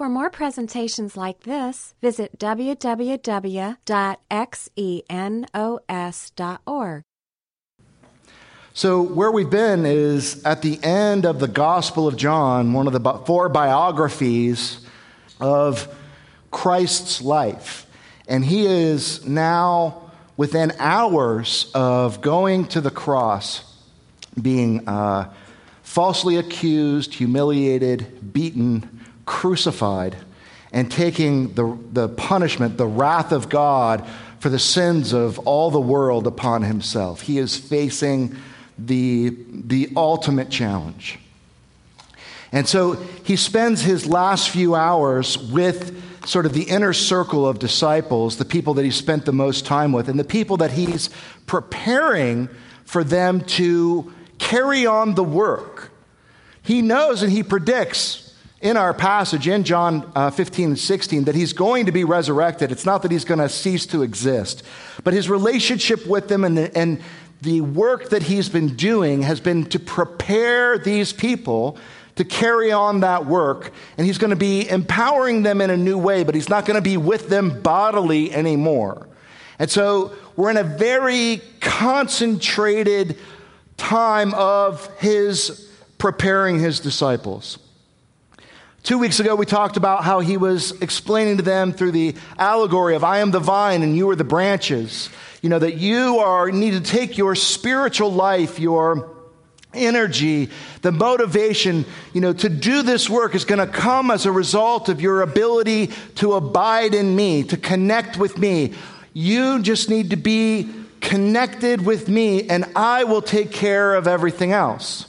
For more presentations like this, visit www.xenos.org. So, where we've been is at the end of the Gospel of John, one of the four biographies of Christ's life. And he is now within hours of going to the cross, being uh, falsely accused, humiliated, beaten, crucified, and taking the, the punishment, the wrath of God for the sins of all the world upon himself. He is facing the, the ultimate challenge. And so he spends his last few hours with sort of the inner circle of disciples, the people that he spent the most time with, and the people that he's preparing for them to carry on the work. He knows and he predicts in our passage in John uh, 15 and 16 that he's going to be resurrected. It's not that he's going to cease to exist, but his relationship with them and, and the work that he's been doing has been to prepare these people to carry on that work. And he's going to be empowering them in a new way, but he's not going to be with them bodily anymore. And so we're in a very concentrated time of his preparing his disciples. Two weeks ago, we talked about how he was explaining to them through the allegory of I am the vine and you are the branches. You know, that you are, need to take your spiritual life, your energy, the motivation, you know, to do this work is going to come as a result of your ability to abide in me, to connect with me. You just need to be connected with me, and I will take care of everything else.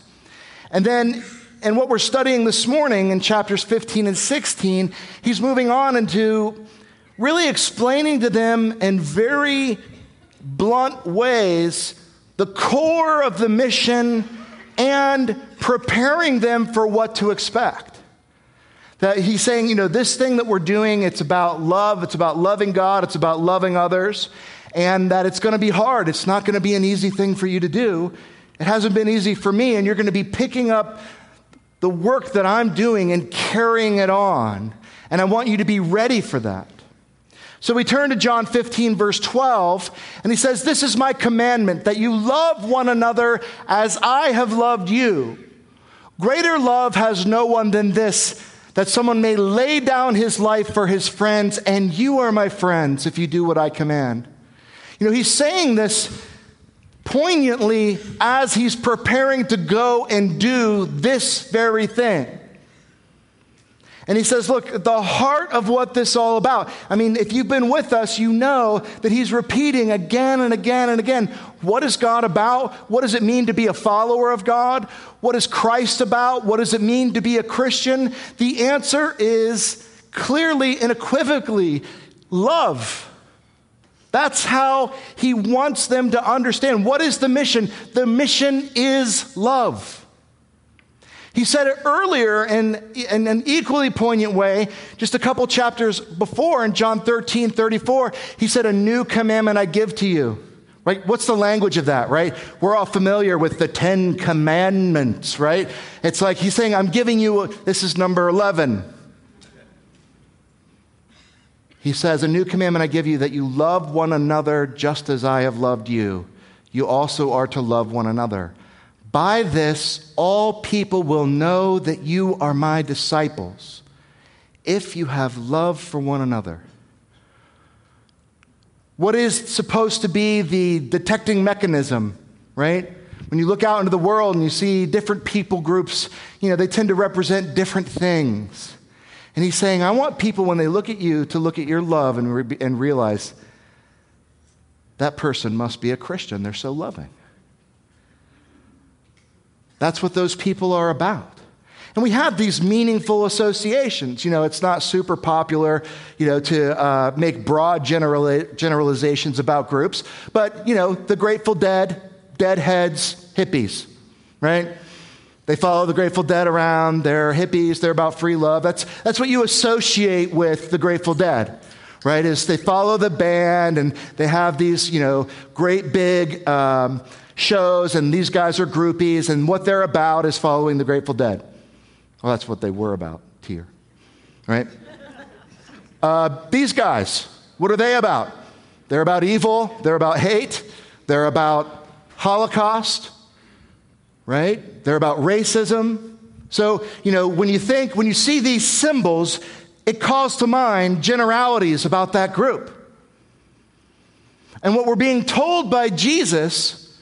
And then and what we're studying this morning in chapters 15 and 16, he's moving on into really explaining to them in very blunt ways the core of the mission and preparing them for what to expect. That he's saying, you know, this thing that we're doing, it's about love, it's about loving God, it's about loving others, and that it's going to be hard. It's not going to be an easy thing for you to do. It hasn't been easy for me, and you're going to be picking up the work that I'm doing and carrying it on. And I want you to be ready for that. So we turn to John 15, verse 12, and he says, This is my commandment, that you love one another as I have loved you. Greater love has no one than this, that someone may lay down his life for his friends, and you are my friends if you do what I command. You know, he's saying this poignantly as he's preparing to go and do this very thing. And he says, Look, the heart of what this is all about. I mean, if you've been with us, you know that he's repeating again and again and again what is God about? What does it mean to be a follower of God? What is Christ about? What does it mean to be a Christian? The answer is clearly and unequivocally love. That's how he wants them to understand. What is the mission? The mission is love. He said it earlier in, in, an equally poignant way, just a couple chapters before in John 13, 34. He said, A new commandment I give to you. Right? What's the language of that, right? We're all familiar with the Ten Commandments, right? It's like he's saying, I'm giving you, this is number 11. He says, A new commandment I give you that you love one another just as I have loved you. You also are to love one another. By this, all people will know that you are my disciples if you have love for one another. What is supposed to be the detecting mechanism, right? When you look out into the world and you see different people groups, you know, they tend to represent different things. And he's saying, I want people, when they look at you, to look at your love and, re- and realize that person must be a Christian. They're so loving. That's what those people are about. And we have these meaningful associations. You know, it's not super popular, you know, to uh, make broad generali- generalizations about groups, but, you know, the Grateful Dead, Deadheads, hippies, right? They follow the Grateful Dead around. They're hippies. They're about free love. That's, that's what you associate with the Grateful Dead, right? Is they follow the band and they have these, you know, great big um, shows and these guys are groupies and what they're about is following the Grateful Dead. Well, that's what they were about here. right? Uh, these guys, what are they about? They're about evil, they're about hate, they're about Holocaust, right? They're about racism. So, you know, when you think, when you see these symbols, it calls to mind generalities about that group. And what we're being told by Jesus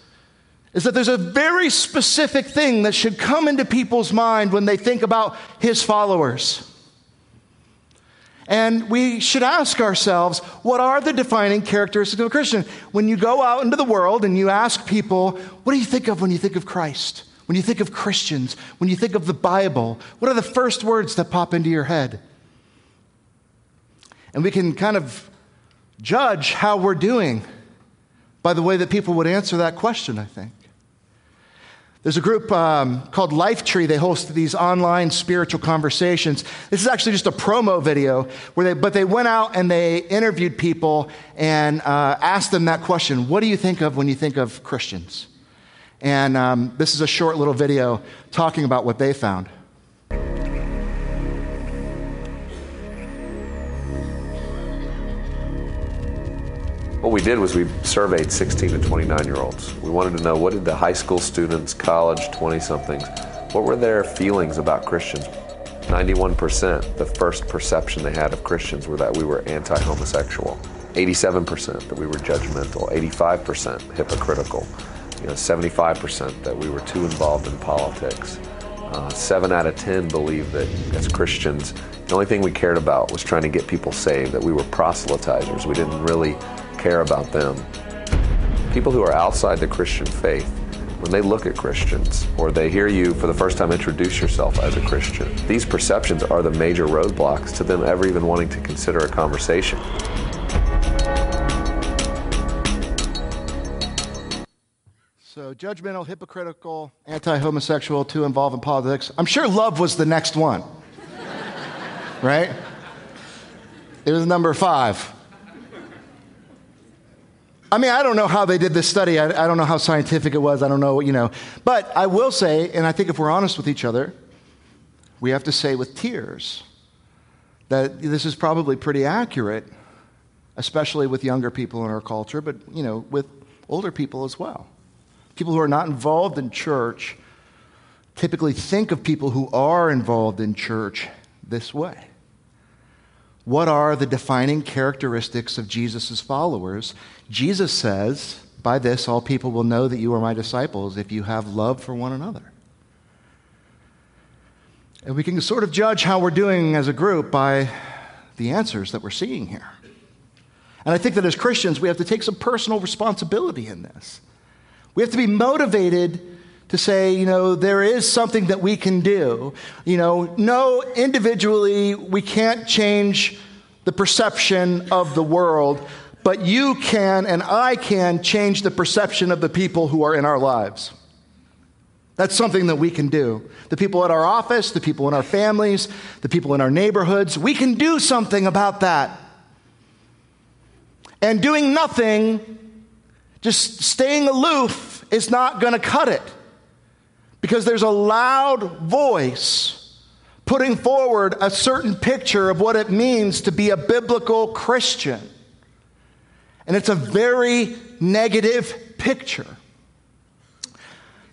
is that there's a very specific thing that should come into people's mind when they think about his followers. And we should ask ourselves, what are the defining characteristics of a Christian? When you go out into the world and you ask people, what do you think of when you think of Christ? When you think of Christians? When you think of the Bible? What are the first words that pop into your head? And we can kind of judge how we're doing by the way that people would answer that question, I think. There's a group um, called Lifetree. They host these online spiritual conversations. This is actually just a promo video, where they, but they went out and they interviewed people and uh, asked them that question What do you think of when you think of Christians? And um, this is a short little video talking about what they found. What we did was we surveyed 16 to 29 year olds. We wanted to know what did the high school students, college, 20 somethings, what were their feelings about Christians? 91%, the first perception they had of Christians were that we were anti homosexual. 87% that we were judgmental. 85% hypocritical. You know, 75% that we were too involved in politics. Uh, seven out of 10 believed that as Christians, the only thing we cared about was trying to get people saved, that we were proselytizers. We didn't really care about them. People who are outside the Christian faith, when they look at Christians or they hear you for the first time introduce yourself as a Christian, these perceptions are the major roadblocks to them ever even wanting to consider a conversation. So, judgmental, hypocritical, anti homosexual, too involved in politics. I'm sure love was the next one, right? It was number five. I mean, I don't know how they did this study. I, I, don't know how scientific it was. I don't know, you know. But I will say, and I think if we're honest with each other, we have to say with tears that this is probably pretty accurate, especially with younger people in our culture, but, you know, with older people as well. People who are not involved in church typically think of people who are involved in church this way. What are the defining characteristics of Jesus' followers? Jesus says, By this all people will know that you are my disciples if you have love for one another. And we can sort of judge how we're doing as a group by the answers that we're seeing here. And I think that as Christians, we have to take some personal responsibility in this. We have to be motivated to say, you know, there is something that we can do. You know, no, individually, we can't change the perception of the world, but you can and I can change the perception of the people who are in our lives. That's something that we can do. The people at our office, the people in our families, the people in our neighborhoods, we can do something about that. And doing nothing, just staying aloof, is not going to cut it. Because there's a loud voice putting forward a certain picture of what it means to be a biblical Christian. And it's a very negative picture.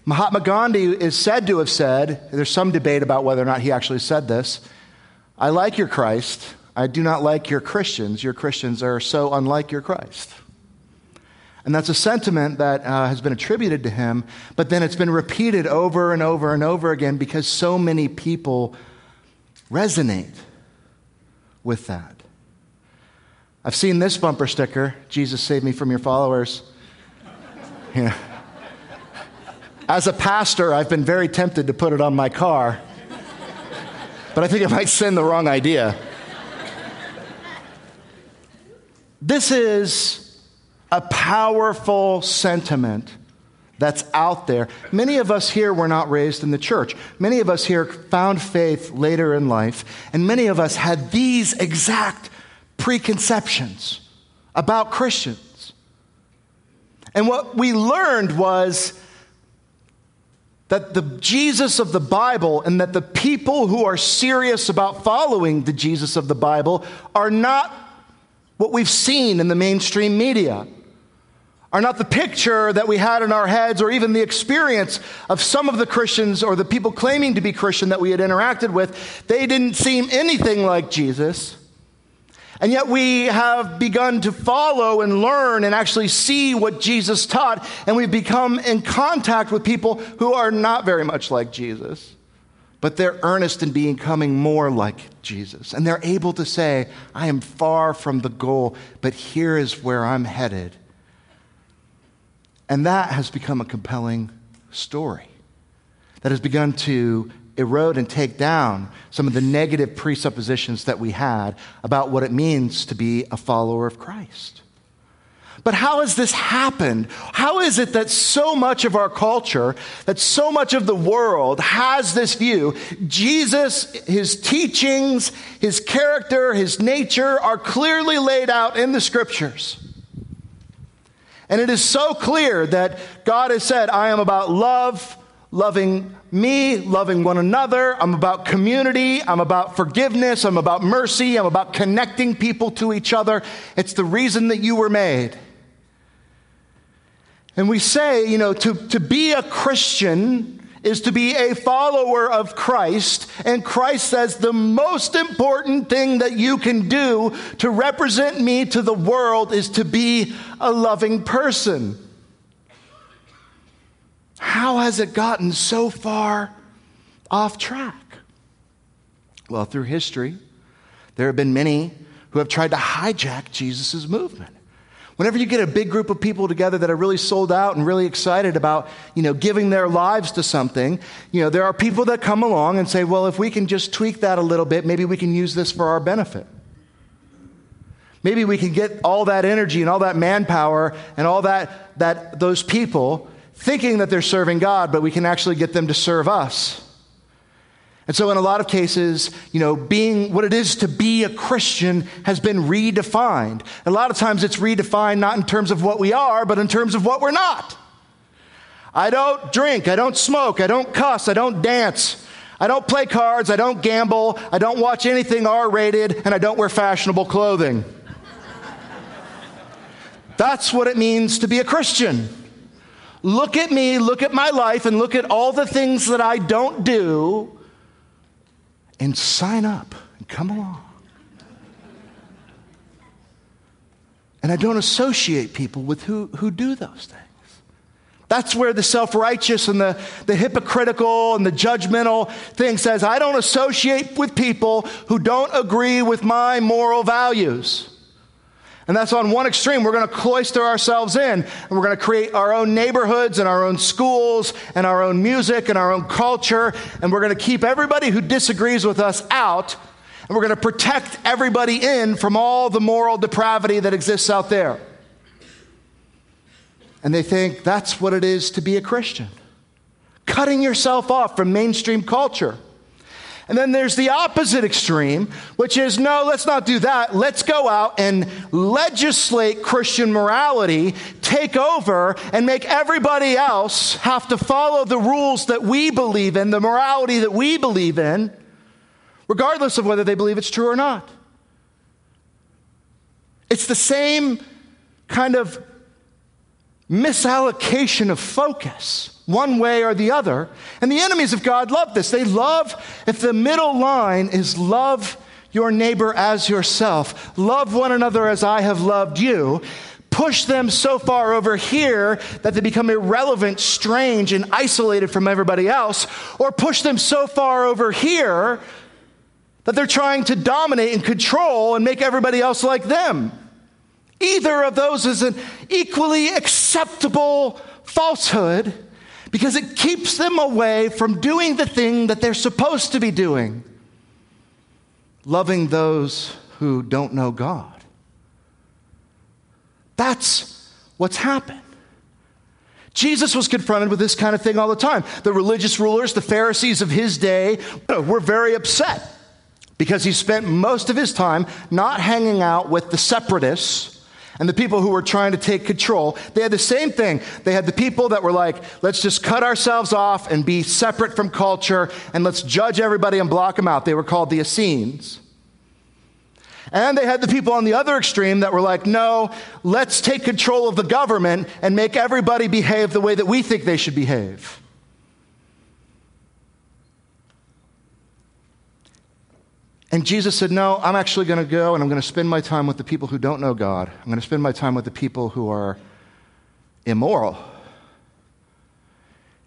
Mahatma Gandhi is said to have said, there's some debate about whether or not he actually said this I like your Christ. I do not like your Christians. Your Christians are so unlike your Christ. And that's a sentiment that uh, has been attributed to him, but then it's been repeated over and over and over again because so many people resonate with that. I've seen this bumper sticker Jesus saved me from your followers. Yeah. As a pastor, I've been very tempted to put it on my car, but I think it might send the wrong idea. This is a powerful sentiment that's out there. Many of us here were not raised in the church. Many of us here found faith later in life, and many of us had these exact preconceptions about Christians. And what we learned was that the Jesus of the Bible and that the people who are serious about following the Jesus of the Bible are not what we've seen in the mainstream media, are not the picture that we had in our heads or even the experience of some of the Christians or the people claiming to be Christian that we had interacted with. They didn't seem anything like Jesus. And yet we have begun to follow and learn and actually see what Jesus taught, and we've become in contact with people who are not very much like Jesus, but they're earnest in becoming more like Jesus. And they're able to say, I am far from the goal, but here is where I'm headed. And that has become a compelling story that has begun to erode and take down some of the negative presuppositions that we had about what it means to be a follower of Christ. But how has this happened? How is it that so much of our culture, that so much of the world has this view? Jesus, his teachings, his character, his nature are clearly laid out in the scriptures. And it is so clear that God has said, I am about love, loving me, loving one another. I'm about community. I'm about forgiveness. I'm about mercy. I'm about connecting people to each other. It's the reason that you were made. And we say, you know, to, to be a Christian is to be a follower of Christ. And Christ says the most important thing that you can do to represent me to the world is to be a loving person. How has it gotten so far off track? Well, through history, there have been many who have tried to hijack Jesus' movement. Whenever you get a big group of people together that are really sold out and really excited about, you know, giving their lives to something, you know, there are people that come along and say, well, if we can just tweak that a little bit, maybe we can use this for our benefit. Maybe we can get all that energy and all that manpower and all that, that those people thinking that they're serving God, but we can actually get them to serve us. And so, in a lot of cases, you know, being what it is to be a Christian has been redefined. A lot of times it's redefined not in terms of what we are, but in terms of what we're not. I don't drink, I don't smoke, I don't cuss, I don't dance, I don't play cards, I don't gamble, I don't watch anything R rated, and I don't wear fashionable clothing. That's what it means to be a Christian. Look at me, look at my life, and look at all the things that I don't do, and sign up and come along. And I don't associate people with who, who do those things. That's where the self righteous and the, the hypocritical and the judgmental thing says, I don't associate with people who don't agree with my moral values. And that's on one extreme. We're going to cloister ourselves in and we're going to create our own neighborhoods and our own schools and our own music and our own culture. And we're going to keep everybody who disagrees with us out. And we're going to protect everybody in from all the moral depravity that exists out there. And they think that's what it is to be a Christian. Cutting yourself off from mainstream culture. And then there's the opposite extreme, which is no, let's not do that. Let's go out and legislate Christian morality, take over, and make everybody else have to follow the rules that we believe in, the morality that we believe in, regardless of whether they believe it's true or not. It's the same kind of misallocation of focus one way or the other. And the enemies of God love this. They love, if the middle line is love your neighbor as yourself, love one another as I have loved you, push them so far over here that they become irrelevant, strange, and isolated from everybody else, or push them so far over here that they're trying to dominate and control and make everybody else like them. Either of those is an equally acceptable falsehood because it keeps them away from doing the thing that they're supposed to be doing loving those who don't know God. That's what's happened. Jesus was confronted with this kind of thing all the time. The religious rulers, the Pharisees of his day, were very upset because he spent most of his time not hanging out with the separatists and the people who were trying to take control, they had the same thing. They had the people that were like, let's just cut ourselves off and be separate from culture and let's judge everybody and block them out. They were called the Essenes. And they had the people on the other extreme that were like, no, let's take control of the government and make everybody behave the way that we think they should behave. And Jesus said, No, I'm actually going to go and I'm going to spend my time with the people who don't know God. I'm going to spend my time with the people who are immoral.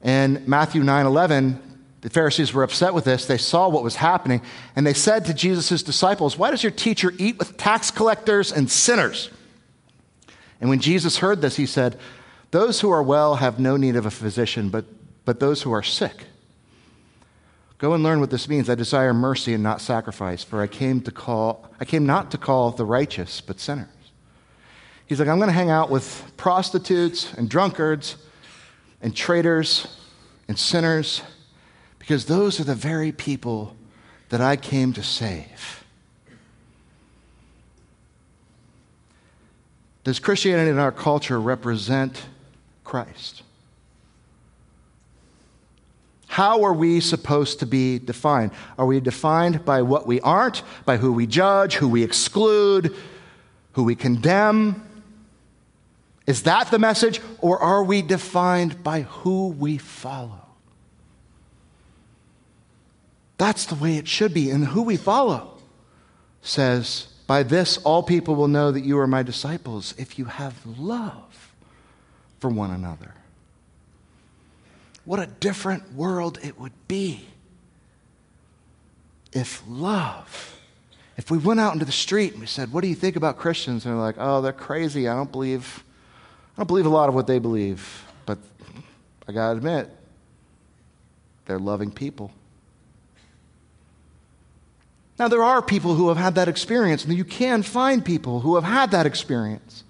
And Matthew 9 11, the Pharisees were upset with this. They saw what was happening, and they said to Jesus' disciples, Why does your teacher eat with tax collectors and sinners? And when Jesus heard this, he said, Those who are well have no need of a physician, but, but those who are sick. Go and learn what this means. I desire mercy and not sacrifice, for I came to call I came not to call the righteous, but sinners. He's like, I'm going to hang out with prostitutes and drunkards and traitors and sinners because those are the very people that I came to save. Does Christianity in our culture represent Christ? How are we supposed to be defined? Are we defined by what we aren't, by who we judge, who we exclude, who we condemn? Is that the message? Or are we defined by who we follow? That's the way it should be. And who we follow says, By this all people will know that you are my disciples if you have love for one another. What a different world it would be if love, if we went out into the street and we said, What do you think about Christians? And they're like, Oh, they're crazy. I don't believe, I don't believe a lot of what they believe. But I got to admit, they're loving people. Now, there are people who have had that experience, and you can find people who have had that experience.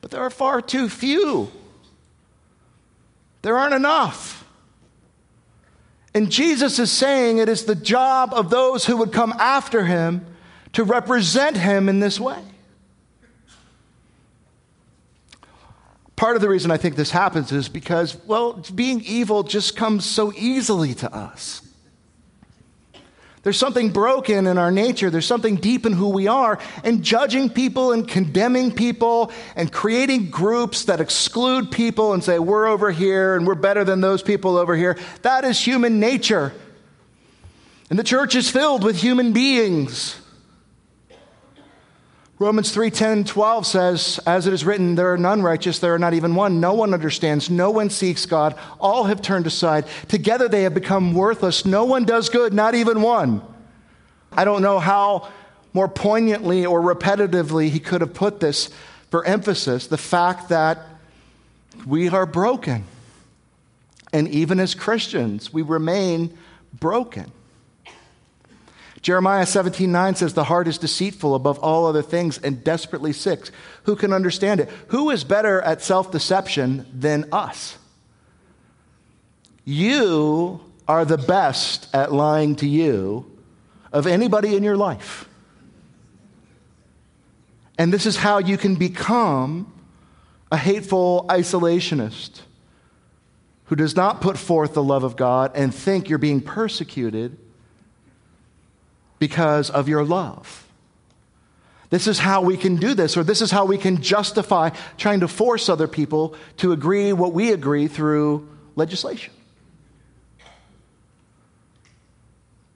But there are far too few. There aren't enough. And Jesus is saying it is the job of those who would come after him to represent him in this way. Part of the reason I think this happens is because, well, being evil just comes so easily to us. There's something broken in our nature. There's something deep in who we are. And judging people and condemning people and creating groups that exclude people and say, we're over here and we're better than those people over here, that is human nature. And the church is filled with human beings. Romans 3 10 12 says, As it is written, there are none righteous, there are not even one. No one understands, no one seeks God. All have turned aside. Together they have become worthless. No one does good, not even one. I don't know how more poignantly or repetitively he could have put this for emphasis the fact that we are broken. And even as Christians, we remain broken. Jeremiah 17 9 says, The heart is deceitful above all other things and desperately sick. Who can understand it? Who is better at self deception than us? You are the best at lying to you of anybody in your life. And this is how you can become a hateful isolationist who does not put forth the love of God and think you're being persecuted because of your love. This is how we can do this, or this is how we can justify trying to force other people to agree what we agree through legislation.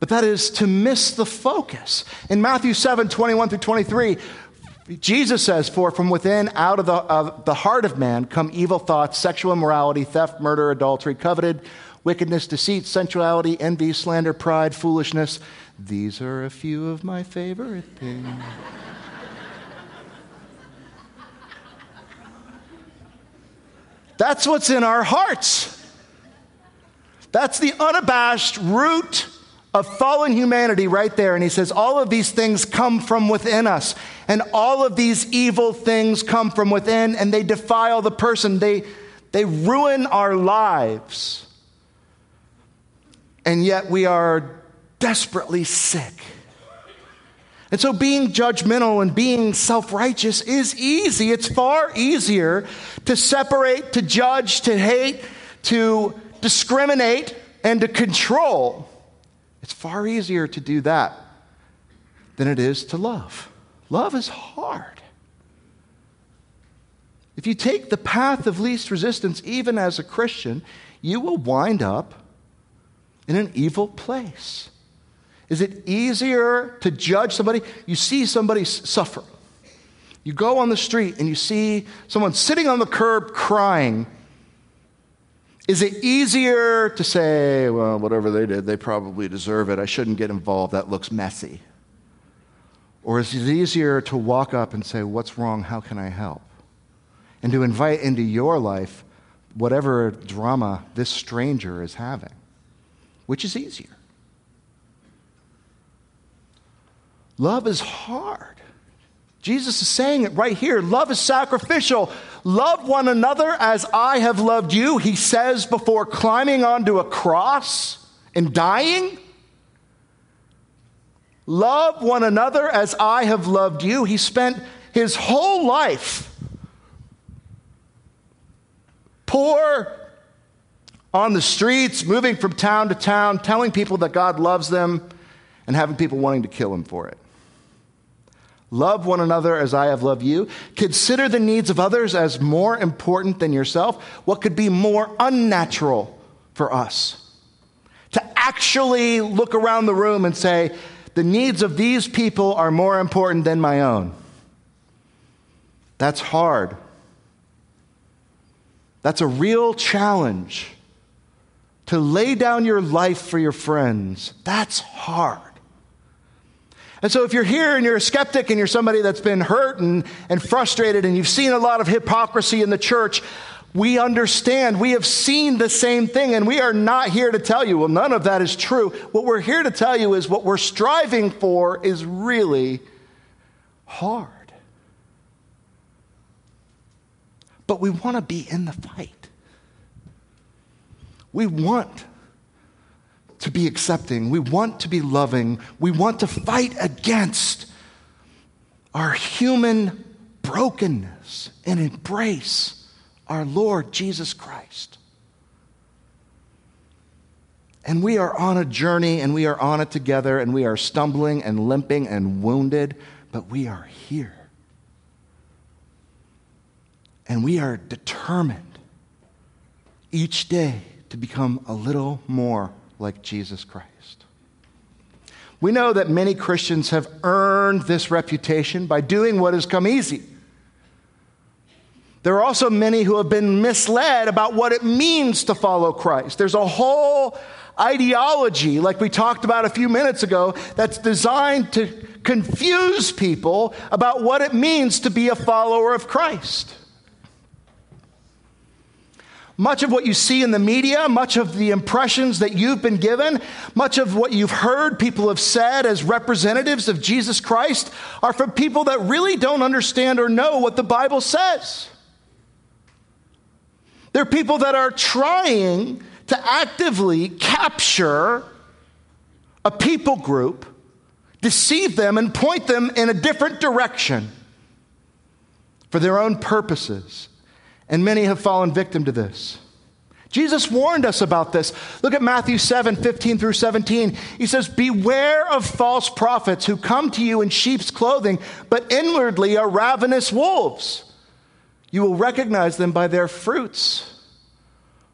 But that is to miss the focus. In Matthew 7 21 through 23, Jesus says, For from within, out of the, of the heart of man, come evil thoughts, sexual immorality, theft, murder, adultery, coveted, wickedness, deceit, sensuality, envy, slander, pride, foolishness. These are a few of my favorite things. That's what's in our hearts. That's the unabashed root of fallen humanity right there. And he says, All of these things come from within us. And all of these evil things come from within and they defile the person. They, they ruin our lives. And yet we are desperately sick. And so being judgmental and being self righteous is easy. It's far easier to separate, to judge, to hate, to discriminate, and to control. It's far easier to do that than it is to love. Love is hard. If you take the path of least resistance, even as a Christian, you will wind up in an evil place. Is it easier to judge somebody? You see somebody suffer. You go on the street and you see someone sitting on the curb crying. Is it easier to say, well, whatever they did, they probably deserve it. I shouldn't get involved. That looks messy. Or is it easier to walk up and say, what's wrong? How can I help? And to invite into your life whatever drama this stranger is having. Which is easier? Love is hard. Jesus is saying it right here. Love is sacrificial. Love one another as I have loved you, he says before climbing onto a cross and dying. Love one another as I have loved you. He spent his whole life poor on the streets, moving from town to town, telling people that God loves them, and having people wanting to kill him for it. Love one another as I have loved you. Consider the needs of others as more important than yourself. What could be more unnatural for us? To actually look around the room and say, the needs of these people are more important than my own. That's hard. That's a real challenge. To lay down your life for your friends, that's hard. And so, if you're here and you're a skeptic and you're somebody that's been hurt and, and frustrated and you've seen a lot of hypocrisy in the church, we understand. We have seen the same thing, and we are not here to tell you, well, none of that is true. What we're here to tell you is what we're striving for is really hard. But we want to be in the fight. We want to be accepting. We want to be loving. We want to fight against our human brokenness and embrace our Lord Jesus Christ. And we are on a journey and we are on it together and we are stumbling and limping and wounded, but we are here. And we are determined each day to become a little more like Jesus Christ. We know that many Christians have earned this reputation by doing what has come easy. There are also many who have been misled about what it means to follow Christ. There's a whole ideology, like we talked about a few minutes ago, that's designed to confuse people about what it means to be a follower of Christ. Much of what you see in the media, much of the impressions that you've been given, much of what you've heard people have said as representatives of Jesus Christ are from people that really don't understand or know what the Bible says. They're people that are trying to actively capture a people group, deceive them, and point them in a different direction for their own purposes and many have fallen victim to this. Jesus warned us about this. Look at Matthew 7 15 through 17. He says, Beware of false prophets who come to you in sheep's clothing, but inwardly are ravenous wolves. You will recognize them by their fruits.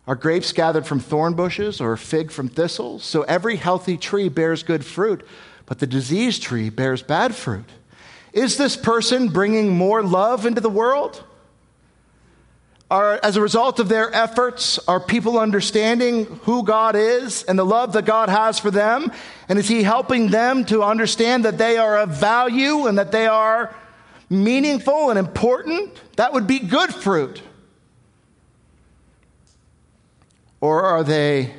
Are grapes gathered from thorn bushes or fig from thistles? So every healthy tree bears good fruit, but the diseased tree bears bad fruit. Is this person bringing more love into the world? Are, as a result of their efforts, are people understanding who God is and the love that God has for them? And is He helping them to understand that they are of value and that they are meaningful and important? That would be good fruit. Or are they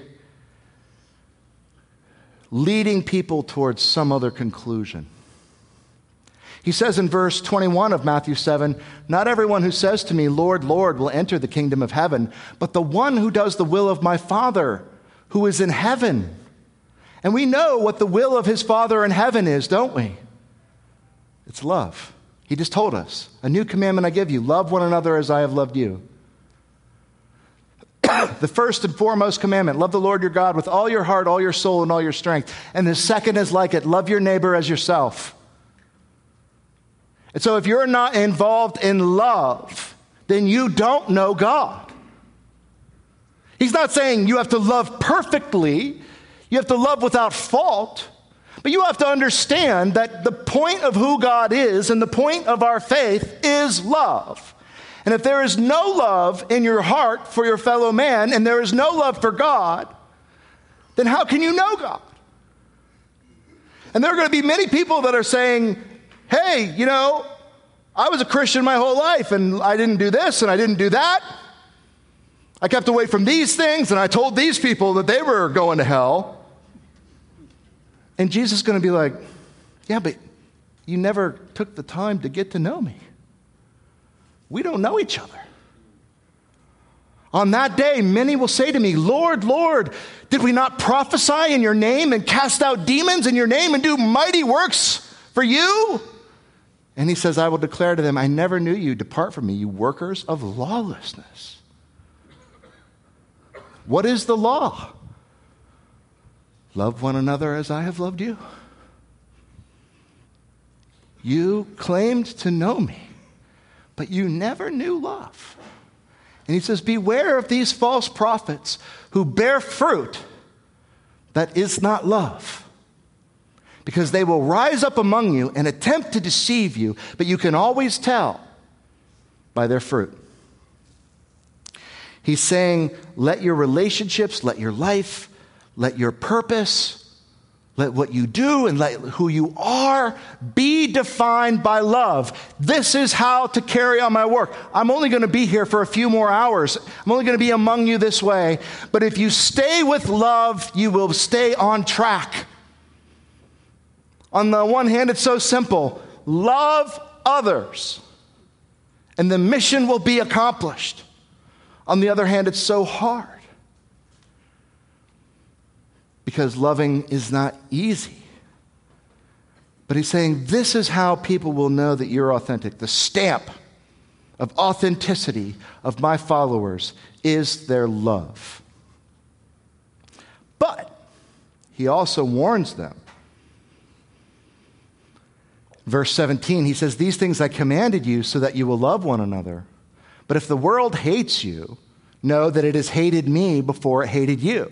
leading people towards some other conclusion? He says in verse 21 of Matthew 7 Not everyone who says to me, Lord, Lord, will enter the kingdom of heaven, but the one who does the will of my Father who is in heaven. And we know what the will of his Father in heaven is, don't we? It's love. He just told us A new commandment I give you love one another as I have loved you. the first and foremost commandment love the Lord your God with all your heart, all your soul, and all your strength. And the second is like it love your neighbor as yourself. And so if you're not involved in love, then you don't know God. He's not saying you have to love perfectly, you have to love without fault. But you have to understand that the point of who God is and the point of our faith is love. And if there is no love in your heart for your fellow man and there is no love for God, then how can you know God? And there are going to be many people that are saying, hey, you know, I was a Christian my whole life and I didn't do this and I didn't do that. I kept away from these things and I told these people that they were going to hell. And Jesus is going to be like, Yeah, but you never took the time to get to know me. We don't know each other. On that day, many will say to me, Lord, Lord, did we not prophesy in your name and cast out demons in your name and do mighty works for you? And he says, I will declare to them, I never knew you. Depart from me, you workers of lawlessness. What is the law? Love one another as I have loved you. You claimed to know me, but you never knew love. And he says, Beware of these false prophets who bear fruit that is not love. Because they will rise up among you and attempt to deceive you, but you can always tell by their fruit. He's saying, Let your relationships, let your life, let your purpose, let what you do, and let who you are be defined by love. This is how to carry on my work. I'm only going to be here for a few more hours. I'm only going to be among you this way. But if you stay with love, you will stay on track. On the one hand, it's so simple love others, and the mission will be accomplished. On the other hand, it's so hard because loving is not easy. But he's saying this is how people will know that you're authentic. The stamp of authenticity of my followers is their love. But he also warns them. Verse 17, he says, These things I commanded you so that you will love one another. But if the world hates you, know that it has hated me before it hated you.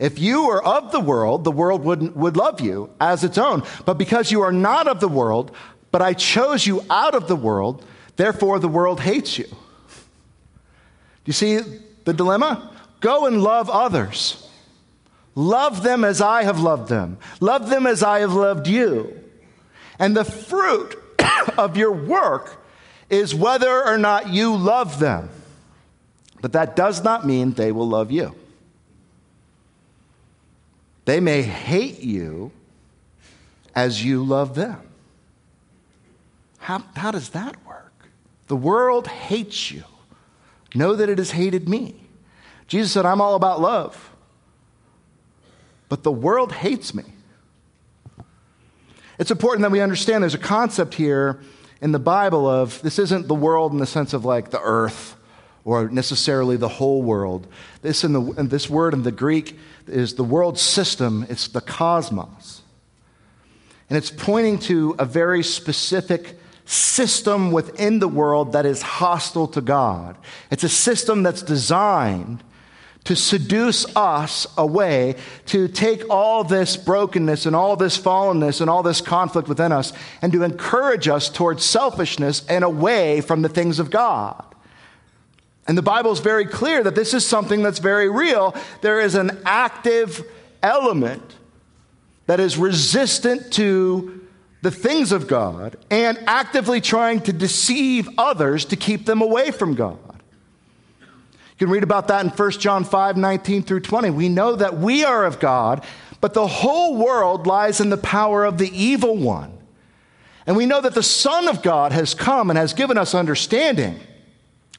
If you were of the world, the world would, would love you as its own. But because you are not of the world, but I chose you out of the world, therefore the world hates you. Do you see the dilemma? Go and love others. Love them as I have loved them. Love them as I have loved you. And the fruit of your work is whether or not you love them. But that does not mean they will love you. They may hate you as you love them. How, how does that work? The world hates you. Know that it has hated me. Jesus said, I'm all about love. But the world hates me. It's important that we understand there's a concept here in the Bible of this isn't the world in the sense of like the earth or necessarily the whole world. This, in the, in this word in the Greek is the world system, it's the cosmos. And it's pointing to a very specific system within the world that is hostile to God. It's a system that's designed to seduce us away, to take all this brokenness and all this fallenness and all this conflict within us, and to encourage us towards selfishness and away from the things of God. And the Bible is very clear that this is something that's very real. There is an active element that is resistant to the things of God and actively trying to deceive others to keep them away from God. You can read about that in 1 John 5 19 through 20. We know that we are of God, but the whole world lies in the power of the evil one. And we know that the Son of God has come and has given us understanding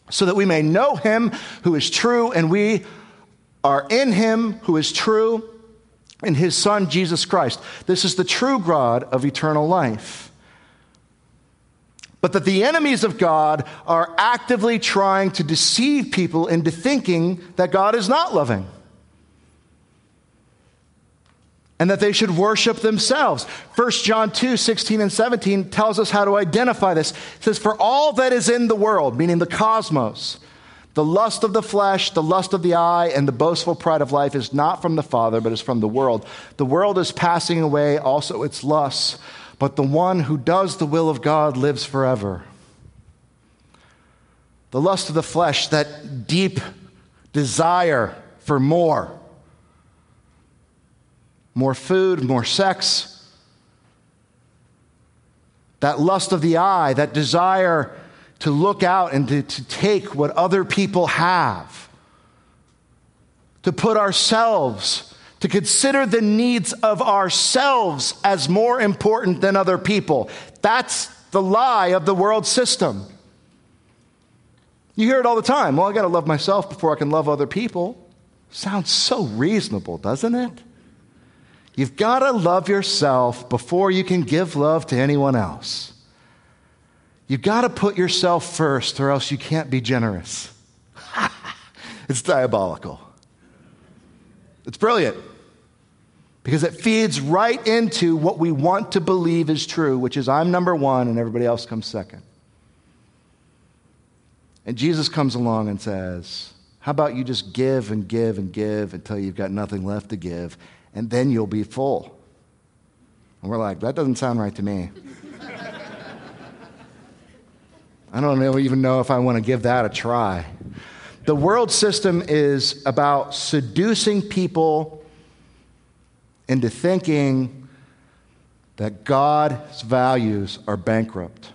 so that we may know him who is true, and we are in him who is true, in his Son, Jesus Christ. This is the true God of eternal life. But that the enemies of God are actively trying to deceive people into thinking that God is not loving and that they should worship themselves. 1 John 2 16 and 17 tells us how to identify this. It says, For all that is in the world, meaning the cosmos, the lust of the flesh, the lust of the eye, and the boastful pride of life is not from the Father, but is from the world. The world is passing away, also its lusts, but the one who does the will of God lives forever. The lust of the flesh, that deep desire for more more food, more sex. That lust of the eye, that desire to look out and to, to take what other people have, to put ourselves, to consider the needs of ourselves as more important than other people. That's the lie of the world system. You hear it all the time. Well, I got to love myself before I can love other people. Sounds so reasonable, doesn't it? You've got to love yourself before you can give love to anyone else. You've got to put yourself first, or else you can't be generous. it's diabolical. It's brilliant because it feeds right into what we want to believe is true, which is I'm number one and everybody else comes second. And Jesus comes along and says, How about you just give and give and give until you've got nothing left to give? and then you'll be full. And we're like, that doesn't sound right to me. I don't even know if I want to give that a try. The world system is about seducing people into thinking that God's values are bankrupt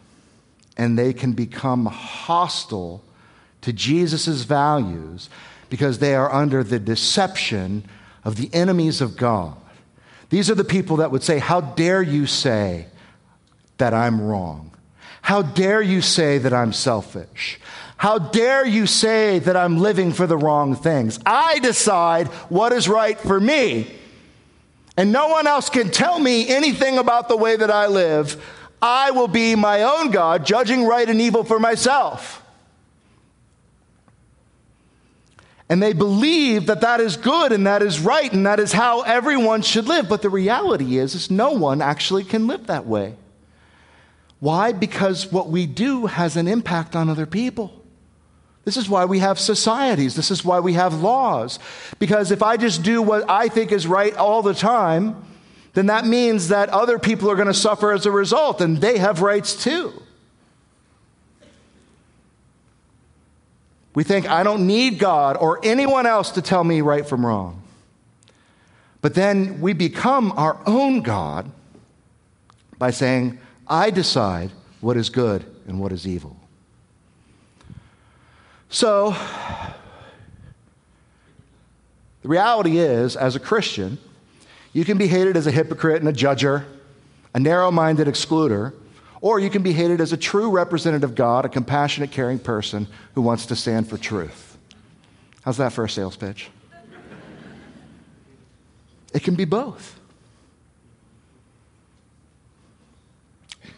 and they can become hostile to Jesus' values because they are under the deception of the enemies of God. These are the people that would say, How dare you say that I'm wrong? How dare you say that I'm selfish? How dare you say that I'm living for the wrong things? I decide what is right for me. And no one else can tell me anything about the way that I live. I will be my own God, judging right and evil for myself. And they believe that that is good and that is right and that is how everyone should live. But the reality is, is no one actually can live that way. Why? Because what we do has an impact on other people. This is why we have societies. This is why we have laws. Because if I just do what I think is right all the time, then that means that other people are going to suffer as a result, and they have rights too. We think, I don't need God or anyone else to tell me right from wrong. But then we become our own God by saying, I decide what is good and what is evil. So, the reality is, as a Christian, you can be hated as a hypocrite and a judger, a narrow minded excluder, or you can be hated as a true representative of God, a compassionate, caring person who wants to stand for truth. How's that for a sales pitch? It can be both.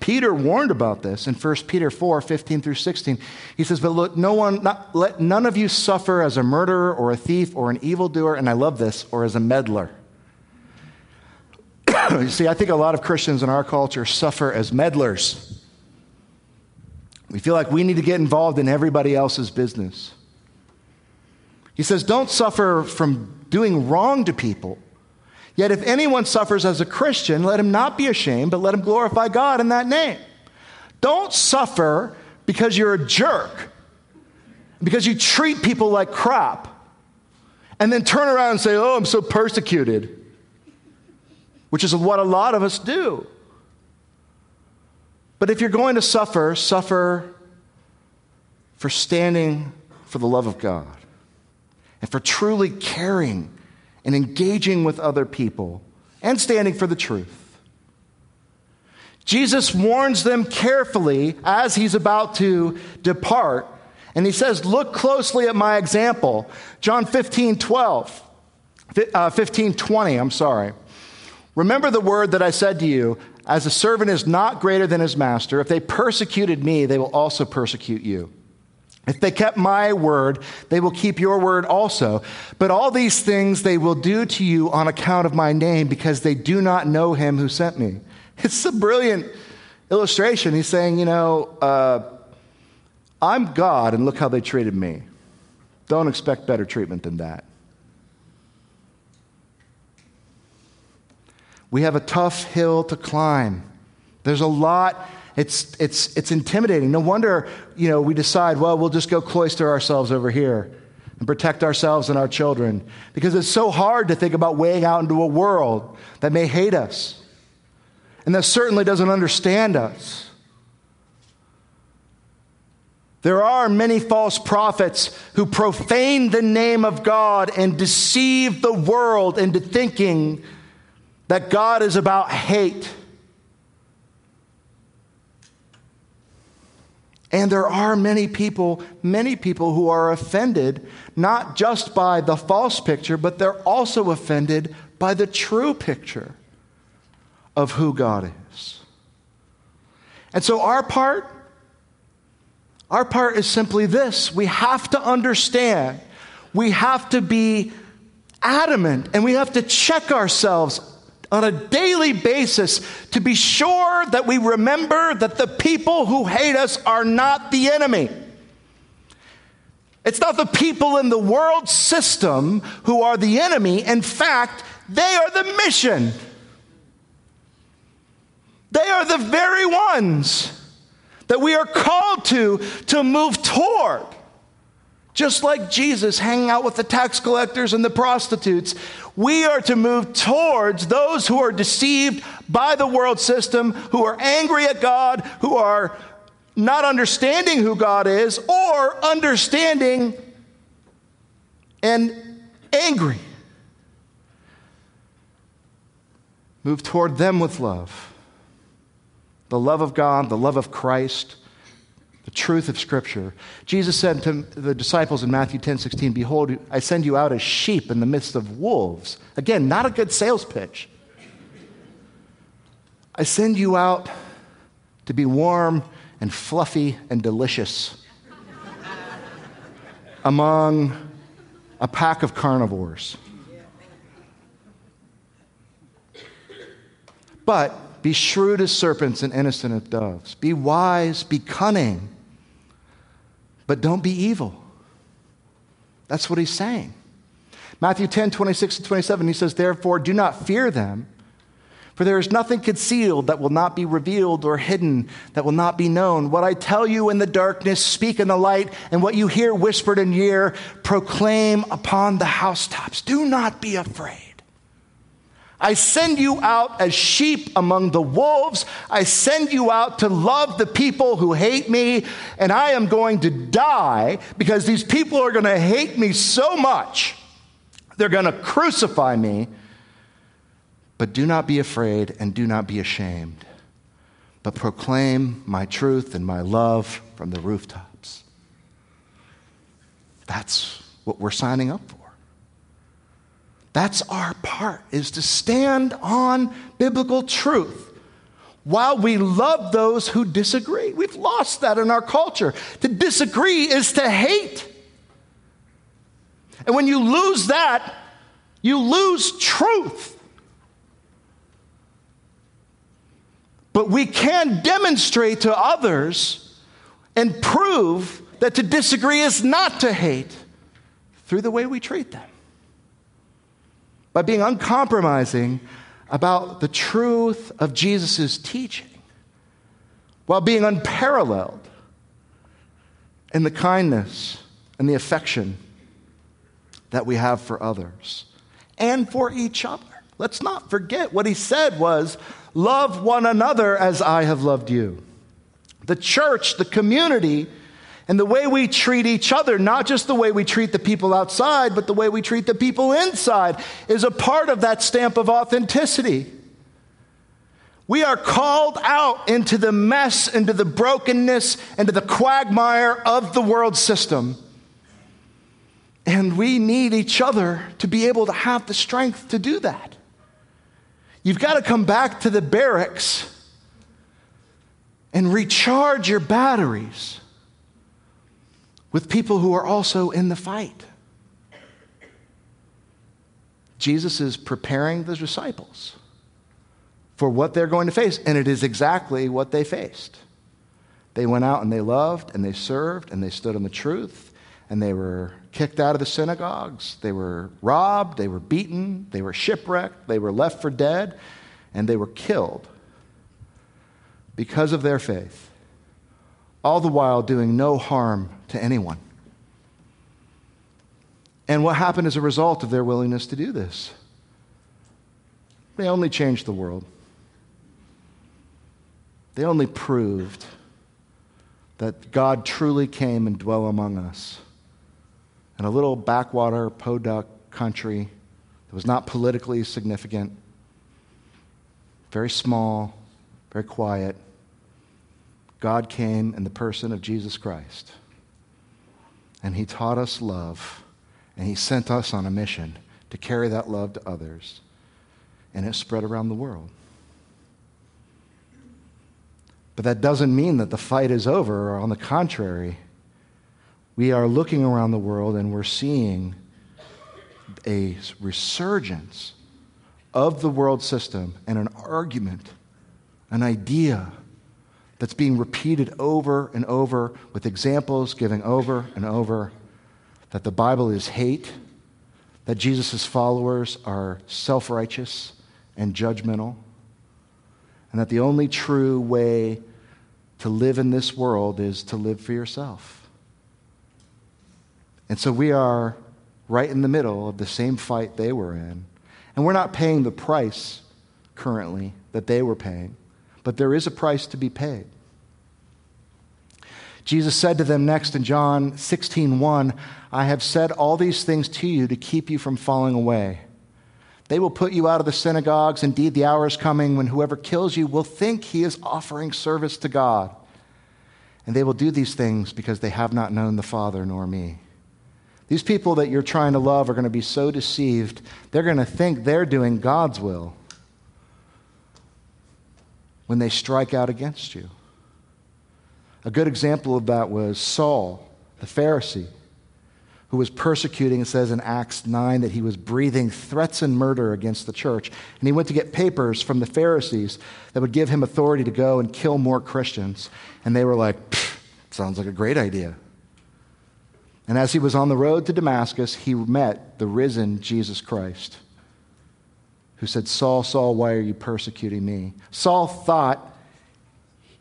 Peter warned about this in 1 Peter 4 15 through 16. He says, But look, no one, not, let none of you suffer as a murderer or a thief or an evildoer, and I love this, or as a meddler. you see, I think a lot of Christians in our culture suffer as meddlers. We feel like we need to get involved in everybody else's business. He says, Don't suffer from doing wrong to people. Yet, if anyone suffers as a Christian, let him not be ashamed, but let him glorify God in that name. Don't suffer because you're a jerk, because you treat people like crap, and then turn around and say, Oh, I'm so persecuted which is what a lot of us do. But if you're going to suffer, suffer for standing for the love of God and for truly caring and engaging with other people and standing for the truth. Jesus warns them carefully as he's about to depart. And he says, Look closely at my example. John 15, 12, uh, 15, 20, I'm sorry. Remember the word that I said to you as a servant is not greater than his master, if they persecuted me, they will also persecute you. If they kept my word, they will keep your word also. But all these things they will do to you on account of my name because they do not know him who sent me. It's a brilliant illustration. He's saying, you know, uh, I'm God, and look how they treated me. Don't expect better treatment than that. We have a tough hill to climb. There's a lot, it's, it's, it's intimidating. No wonder, you know, we decide, well, we'll just go cloister ourselves over here and protect ourselves and our children. Because it's so hard to think about weighing out into a world that may hate us and that certainly doesn't understand us. There are many false prophets who profane the name of God and deceive the world into thinking that God is about hate. And there are many people, many people who are offended not just by the false picture, but they're also offended by the true picture of who God is. And so our part, our part is simply this we have to understand, we have to be adamant, and we have to check ourselves on a daily basis to be sure that we remember that the people who hate us are not the enemy. It's not the people in the world system who are the enemy. In fact, they are the mission. They are the very ones that we are called to to move toward. Just like Jesus hanging out with the tax collectors and the prostitutes, we are to move towards those who are deceived by the world system, who are angry at God, who are not understanding who God is, or understanding and angry. Move toward them with love. The love of God, the love of Christ the truth of Scripture. Jesus said to the disciples in Matthew 10 16, Behold, I send you out as sheep in the midst of wolves. Again, not a good sales pitch. I send you out to be warm and fluffy and delicious among a pack of carnivores. But be shrewd as serpents and innocent as doves. Be wise, be cunning but don't be evil. That's what he's saying. Matthew 10, 26 and 27, he says, Therefore, do not fear them, for there is nothing concealed that will not be revealed or hidden that will not be known. What I tell you in the darkness, speak in the light, and what you hear whispered in your ear, proclaim upon the housetops. Do not be afraid. I send you out as sheep among the wolves. I send you out to love the people who hate me, and I am going to die because these people are going to hate me so much. They're going to crucify me. But do not be afraid and do not be ashamed, but proclaim my truth and my love from the rooftops. That's what we're signing up for. That's our part, is to stand on biblical truth while we love those who disagree. We've lost that in our culture. To disagree is to hate. And when you lose that, you lose truth. But we can demonstrate to others and prove that to disagree is not to hate through the way we treat them by being uncompromising about the truth of Jesus' teaching while being unparalleled in the kindness and the affection that we have for others and for each other. Let's not forget what he said was, Love one another as I have loved you. The church, the community, and the way we treat each other, not just the way we treat the people outside, but the way we treat the people inside, is a part of that stamp of authenticity. We are called out into the mess, into the brokenness, into the quagmire of the world system. And we need each other to be able to have the strength to do that. You've got to come back to the barracks and recharge your batteries with people who are also in the fight. Jesus is preparing the disciples for what they're going to face, and it is exactly what they faced. They went out and they loved and they served and they stood on the truth and they were kicked out of the synagogues. They were robbed, they were beaten, they were shipwrecked, they were left for dead, and they were killed because of their faith, all the while doing no harm to anyone. And what happened as a result of their willingness to do this? They only changed the world. They only proved that God truly came and dwelt among us in a little backwater Podunk country that was not politically significant, very small, very quiet. God came in the person of Jesus Christ. And he taught us love, and he sent us on a mission to carry that love to others. And it spread around the world. But that doesn't mean that the fight is over, or on the contrary, we are looking around the world and we're seeing a resurgence of the world system and an argument, an idea that's being repeated over and over with examples giving over and over that the Bible is hate, that Jesus' followers are self righteous and judgmental, and that the only true way to live in this world is to live for yourself. And so we are right in the middle of the same fight they were in. And we're not paying the price currently that they were paying, but there is a price to be paid. Jesus said to them next in John 16:1, "I have said all these things to you to keep you from falling away. They will put you out of the synagogues. Indeed, the hour is coming when whoever kills you will think he is offering service to God. And they will do these things because they have not known the Father nor me." These people that you're trying to love are going to be so deceived, they're going to think they're doing God's will when they strike out against you. A good example of that was Saul, the Pharisee, who was persecuting, it says in Acts 9 that he was breathing threats and murder against the church. And he went to get papers from the Pharisees that would give him authority to go and kill more Christians. And they were like, sounds like a great idea. And as he was on the road to Damascus, he met the risen Jesus Christ, who said, Saul, Saul, why are you persecuting me? Saul thought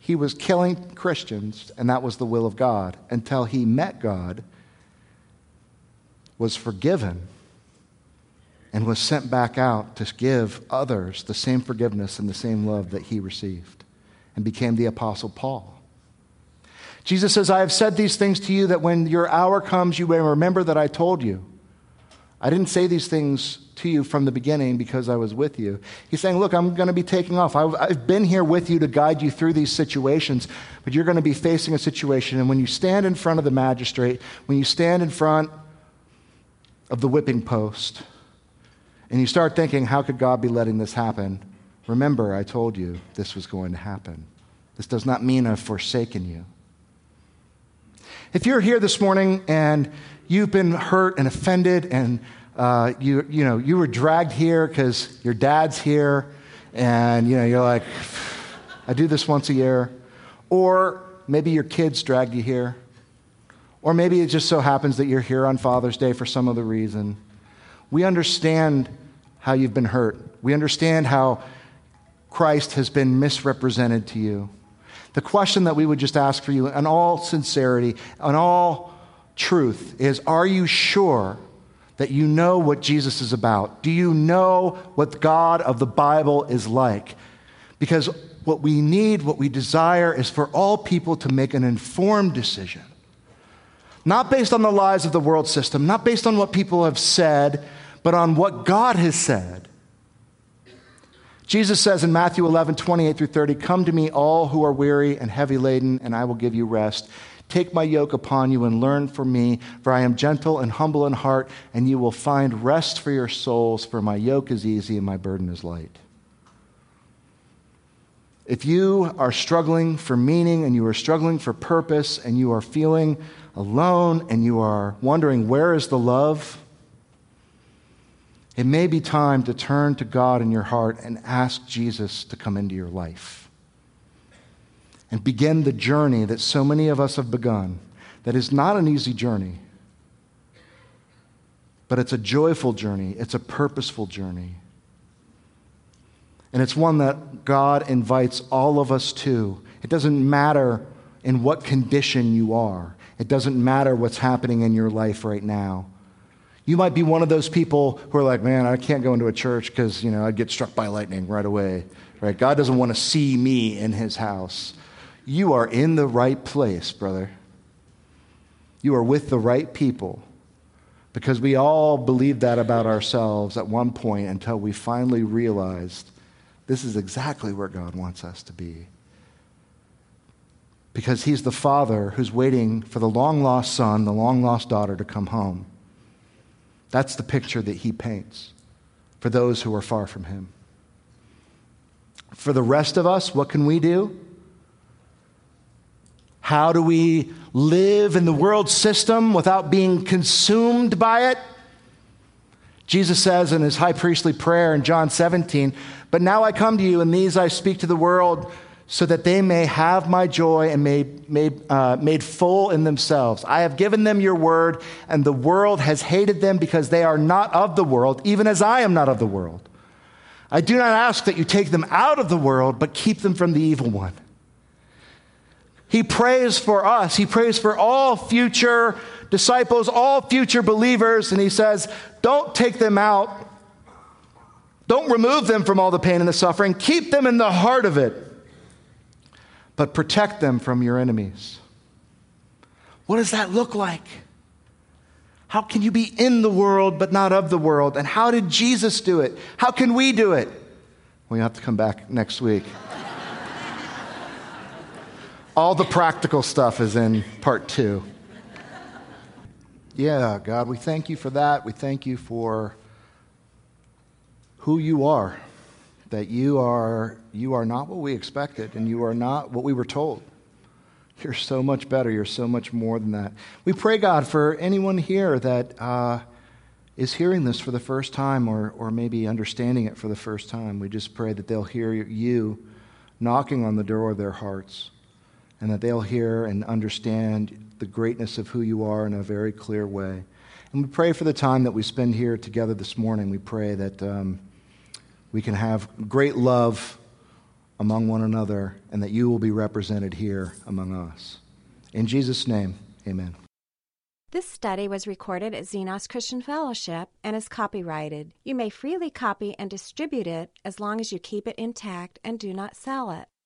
he was killing Christians, and that was the will of God, until he met God, was forgiven, and was sent back out to give others the same forgiveness and the same love that he received, and became the Apostle Paul. Jesus says, I have said these things to you that when your hour comes, you may remember that I told you. I didn't say these things to you from the beginning because I was with you. He's saying, Look, I'm going to be taking off. I've been here with you to guide you through these situations, but you're going to be facing a situation. And when you stand in front of the magistrate, when you stand in front of the whipping post, and you start thinking, How could God be letting this happen? Remember, I told you this was going to happen. This does not mean I've forsaken you. If you're here this morning and you've been hurt and offended and uh, you, you, know, you were dragged here because your dad's here and you know, you're like, I do this once a year. Or maybe your kids dragged you here. Or maybe it just so happens that you're here on Father's Day for some other reason. We understand how you've been hurt. We understand how Christ has been misrepresented to you. The question that we would just ask for you, in all sincerity, in all truth, is Are you sure that you know what Jesus is about? Do you know what God of the Bible is like? Because what we need, what we desire, is for all people to make an informed decision. Not based on the lies of the world system, not based on what people have said, but on what God has said. Jesus says in Matthew 11, 28 through 30, Come to me, all who are weary and heavy laden, and I will give you rest. Take my yoke upon you and learn from me, for I am gentle and humble in heart, and you will find rest for your souls, for my yoke is easy and my burden is light. If you are struggling for meaning and you are struggling for purpose and you are feeling alone and you are wondering, where is the love? It may be time to turn to God in your heart and ask Jesus to come into your life and begin the journey that so many of us have begun. That is not an easy journey, but it's a joyful journey, it's a purposeful journey. And it's one that God invites all of us to. It doesn't matter in what condition you are, it doesn't matter what's happening in your life right now. You might be one of those people who are like, man, I can't go into a church because, you know, I'd get struck by lightning right away. Right? God doesn't want to see me in his house. You are in the right place, brother. You are with the right people. Because we all believed that about ourselves at one point until we finally realized this is exactly where God wants us to be. Because He's the Father who's waiting for the long lost son, the long lost daughter to come home. That's the picture that He paints for those who are far from Him. For the rest of us, what can we do? How do we live in the world system without being consumed by it? Jesus says in his high priestly prayer in John 17, But now I come to you, and these I speak to the world, so that they may have my joy and made, made, uh, made full in themselves. I have given them your word, and the world has hated them because they are not of the world, even as I am not of the world. I do not ask that you take them out of the world, but keep them from the evil one. He prays for us. He prays for all future disciples, all future believers, and he says, Don't take them out. Don't remove them from all the pain and the suffering. Keep them in the heart of it, but protect them from your enemies. What does that look like? How can you be in the world but not of the world? And how did Jesus do it? How can we do it? We have to come back next week. All the practical stuff is in part two. Yeah, God, we thank you for that. We thank you for who you are. That you are you are not what we expected and you are not what we were told. You're so much better. You're so much more than that. We pray, God, for anyone here that uh, is hearing this for the first time or, or maybe understanding it for the first time. We just pray that they'll hear you knocking on the door of their hearts and that they'll hear and understand the greatness of who you are in a very clear way. And we pray for the time that we spend here together this morning. We pray that um, we can have great love among one another and that you will be represented here among us. In Jesus' name, amen. This study was recorded at Xenos Christian Fellowship and is copyrighted. You may freely copy and distribute it as long as you keep it intact and do not sell it.